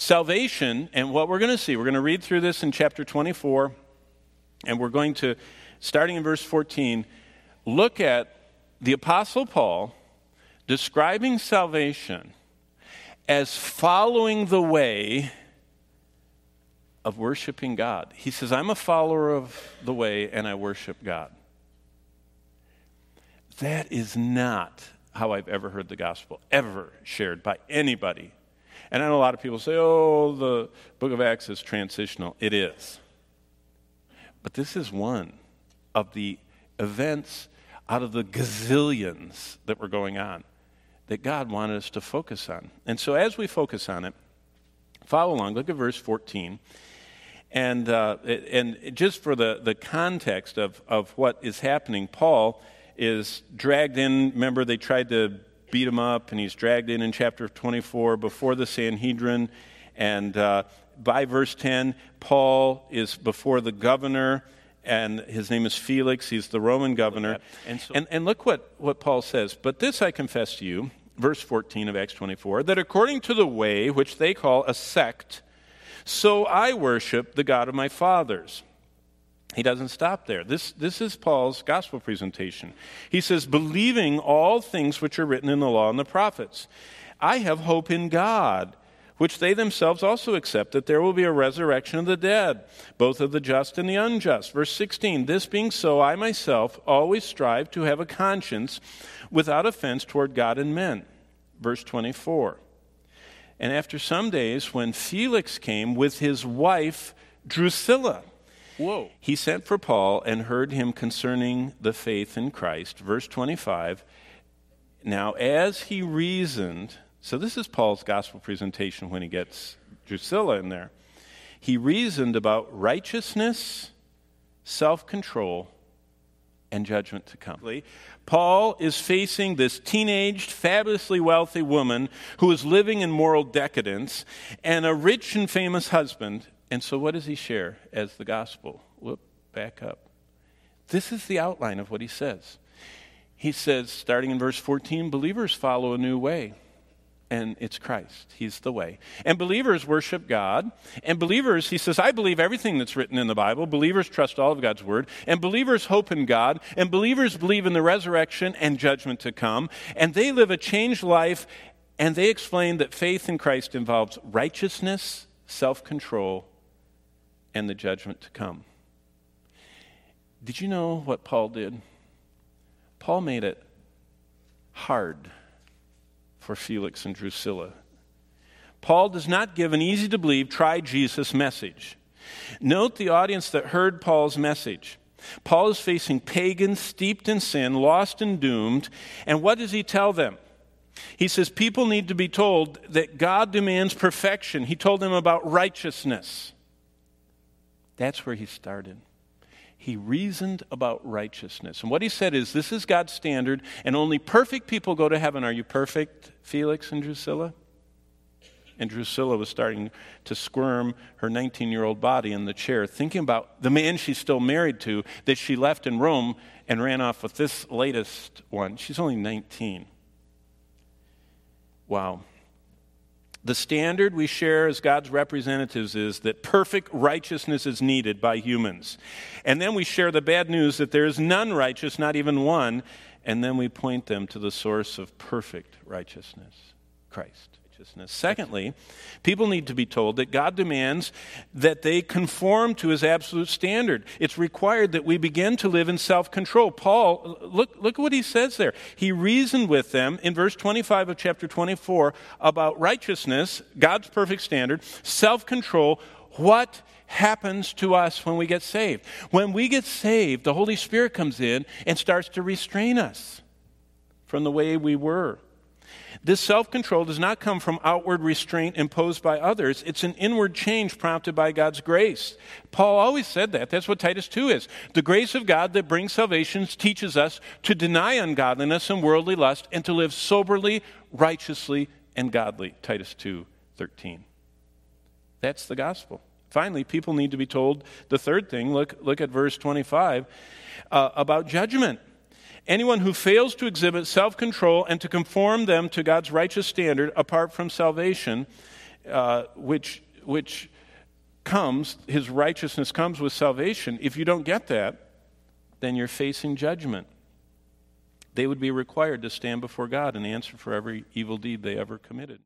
Salvation, and what we're going to see, we're going to read through this in chapter 24, and we're going to, starting in verse 14, look at the Apostle Paul describing salvation as following the way of worshiping God. He says, I'm a follower of the way and I worship God. That is not how I've ever heard the gospel, ever shared by anybody. And I know a lot of people say, oh, the book of Acts is transitional. It is. But this is one of the events out of the gazillions that were going on that God wanted us to focus on. And so as we focus on it, follow along. Look at verse 14. And, uh, and just for the, the context of, of what is happening, Paul is dragged in. Remember, they tried to beat him up, and he's dragged in in chapter 24 before the Sanhedrin. And uh, by verse 10, Paul is before the governor and his name is Felix. He's the Roman governor. And, so, and, and look what, what Paul says. But this I confess to you, verse 14 of Acts 24, that according to the way which they call a sect, so I worship the God of my fathers. He doesn't stop there. This, this is Paul's gospel presentation. He says, believing all things which are written in the law and the prophets. I have hope in God which they themselves also accept, that there will be a resurrection of the dead, both of the just and the unjust. Verse 16 This being so, I myself always strive to have a conscience without offense toward God and men. Verse 24 And after some days, when Felix came with his wife Drusilla, Whoa. He sent for Paul and heard him concerning the faith in Christ. Verse 25. Now, as he reasoned, so, this is Paul's gospel presentation when he gets Drusilla in there. He reasoned about righteousness, self control, and judgment to come. Paul is facing this teenaged, fabulously wealthy woman who is living in moral decadence and a rich and famous husband. And so, what does he share as the gospel? Whoop, back up. This is the outline of what he says. He says, starting in verse 14, believers follow a new way and it's Christ. He's the way. And believers worship God. And believers, he says, I believe everything that's written in the Bible. Believers trust all of God's word. And believers hope in God. And believers believe in the resurrection and judgment to come. And they live a changed life. And they explain that faith in Christ involves righteousness, self control, and the judgment to come. Did you know what Paul did? Paul made it hard for Felix and Drusilla. Paul does not give an easy to believe, try Jesus message. Note the audience that heard Paul's message. Paul is facing pagans steeped in sin, lost and doomed. And what does he tell them? He says people need to be told that God demands perfection. He told them about righteousness. That's where he started he reasoned about righteousness. And what he said is this is God's standard, and only perfect people go to heaven. Are you perfect, Felix and Drusilla? And Drusilla was starting to squirm her 19 year old body in the chair, thinking about the man she's still married to that she left in Rome and ran off with this latest one. She's only 19. Wow. The standard we share as God's representatives is that perfect righteousness is needed by humans. And then we share the bad news that there is none righteous, not even one. And then we point them to the source of perfect righteousness Christ righteousness. Secondly, people need to be told that God demands that they conform to his absolute standard. It's required that we begin to live in self control. Paul, look, look at what he says there. He reasoned with them in verse 25 of chapter 24 about righteousness, God's perfect standard, self control. What happens to us when we get saved? When we get saved, the Holy Spirit comes in and starts to restrain us from the way we were. This self control does not come from outward restraint imposed by others. It's an inward change prompted by God's grace. Paul always said that. That's what Titus 2 is. The grace of God that brings salvation teaches us to deny ungodliness and worldly lust and to live soberly, righteously, and godly. Titus 2 13. That's the gospel. Finally, people need to be told the third thing. Look, look at verse 25 uh, about judgment. Anyone who fails to exhibit self control and to conform them to God's righteous standard apart from salvation uh, which, which comes, his righteousness comes with salvation, if you don't get that, then you're facing judgment. They would be required to stand before God and answer for every evil deed they ever committed.